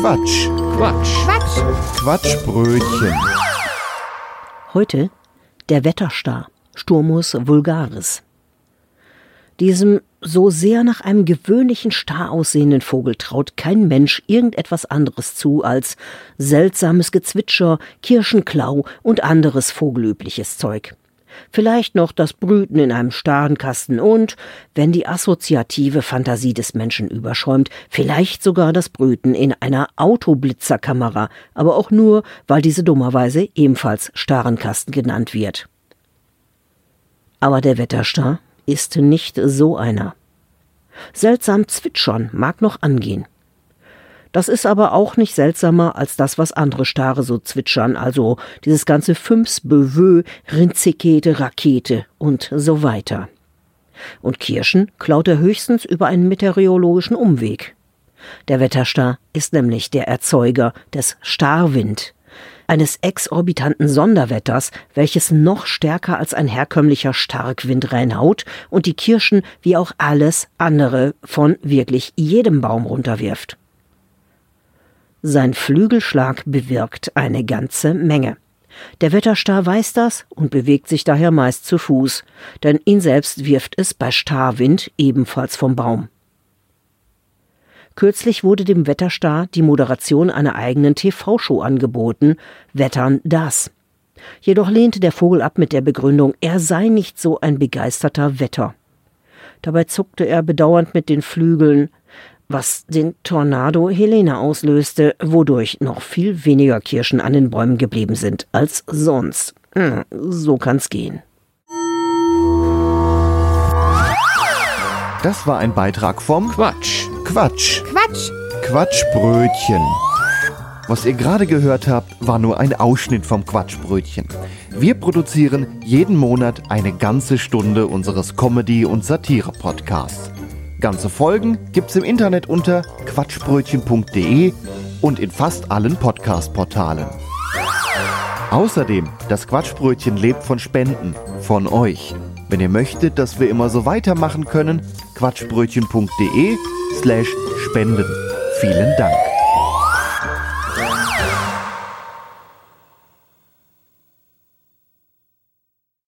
Quatsch. Quatsch. Quatsch. Quatschbrötchen. Heute der Wetterstar, Sturmus vulgaris. Diesem so sehr nach einem gewöhnlichen Star aussehenden Vogel traut kein Mensch irgendetwas anderes zu als seltsames Gezwitscher, Kirschenklau und anderes vogelübliches Zeug. Vielleicht noch das Brüten in einem Starrenkasten und, wenn die assoziative Fantasie des Menschen überschäumt, vielleicht sogar das Brüten in einer Autoblitzerkamera, aber auch nur, weil diese dummerweise ebenfalls Starrenkasten genannt wird. Aber der Wetterstar ist nicht so einer. Seltsam zwitschern mag noch angehen. Das ist aber auch nicht seltsamer als das, was andere Stare so zwitschern, also dieses ganze Fünfs, Bevö, Rinzikete, Rakete und so weiter. Und Kirschen klaut er höchstens über einen meteorologischen Umweg. Der Wetterstar ist nämlich der Erzeuger des Starwind, eines exorbitanten Sonderwetters, welches noch stärker als ein herkömmlicher Starkwind reinhaut und die Kirschen wie auch alles andere von wirklich jedem Baum runterwirft. Sein Flügelschlag bewirkt eine ganze Menge. Der Wetterstar weiß das und bewegt sich daher meist zu Fuß, denn ihn selbst wirft es bei Starwind ebenfalls vom Baum. Kürzlich wurde dem Wetterstar die Moderation einer eigenen TV-Show angeboten, Wettern das. Jedoch lehnte der Vogel ab mit der Begründung, er sei nicht so ein begeisterter Wetter. Dabei zuckte er bedauernd mit den Flügeln, was den Tornado Helene auslöste, wodurch noch viel weniger Kirschen an den Bäumen geblieben sind als sonst. Hm, so kann's gehen. Das war ein Beitrag vom Quatsch. Quatsch. Quatsch. Quatschbrötchen. Was ihr gerade gehört habt, war nur ein Ausschnitt vom Quatschbrötchen. Wir produzieren jeden Monat eine ganze Stunde unseres Comedy- und Satire-Podcasts. Ganze Folgen gibt's im Internet unter quatschbrötchen.de und in fast allen Podcast-Portalen. Außerdem, das Quatschbrötchen lebt von Spenden, von euch. Wenn ihr möchtet, dass wir immer so weitermachen können, quatschbrötchen.de slash spenden. Vielen Dank.